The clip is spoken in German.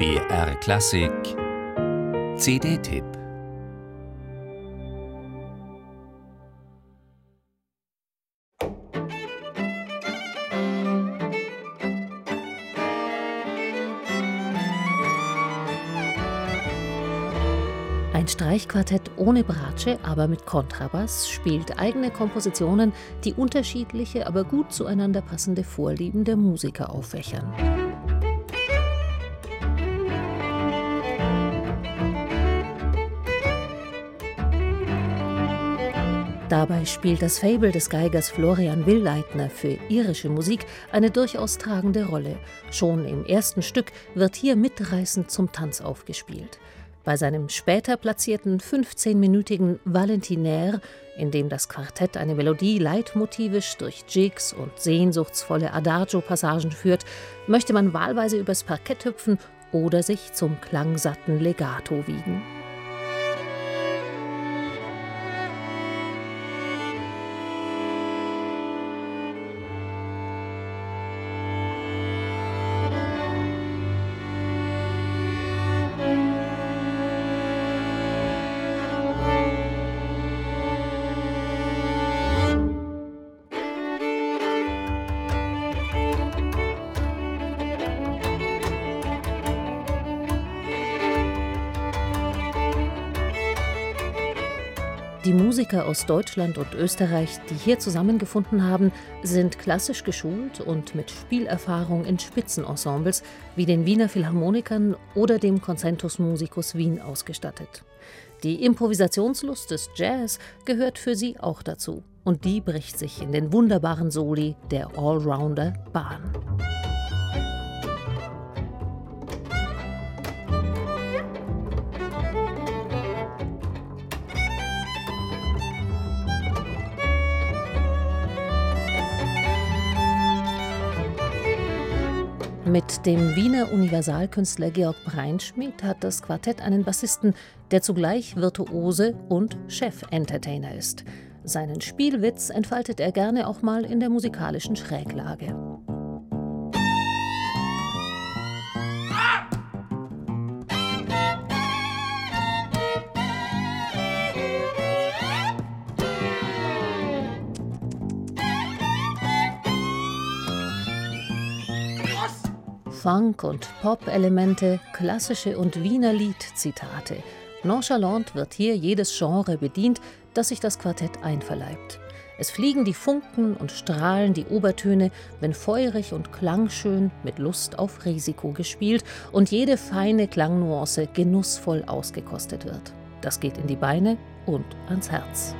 BR Klassik CD-Tipp Ein Streichquartett ohne Bratsche, aber mit Kontrabass spielt eigene Kompositionen, die unterschiedliche, aber gut zueinander passende Vorlieben der Musiker auffächern. Dabei spielt das Fable des Geigers Florian Willleitner für irische Musik eine durchaus tragende Rolle. Schon im ersten Stück wird hier mitreißend zum Tanz aufgespielt. Bei seinem später platzierten 15-minütigen Valentinaire, in dem das Quartett eine Melodie leitmotivisch durch Jigs und sehnsuchtsvolle Adagio-Passagen führt, möchte man wahlweise übers Parkett hüpfen oder sich zum klangsatten Legato wiegen. Die Musiker aus Deutschland und Österreich, die hier zusammengefunden haben, sind klassisch geschult und mit Spielerfahrung in Spitzenensembles wie den Wiener Philharmonikern oder dem Concentus Musicus Wien ausgestattet. Die Improvisationslust des Jazz gehört für sie auch dazu und die bricht sich in den wunderbaren Soli der Allrounder Bahn. Mit dem Wiener Universalkünstler Georg Breinschmidt hat das Quartett einen Bassisten, der zugleich Virtuose und Chef-Entertainer ist. Seinen Spielwitz entfaltet er gerne auch mal in der musikalischen Schräglage. Funk- und Pop-Elemente, klassische und Wiener Lied-Zitate. Nonchalant wird hier jedes Genre bedient, das sich das Quartett einverleibt. Es fliegen die Funken und strahlen die Obertöne, wenn feurig und klangschön mit Lust auf Risiko gespielt und jede feine Klangnuance genussvoll ausgekostet wird. Das geht in die Beine und ans Herz.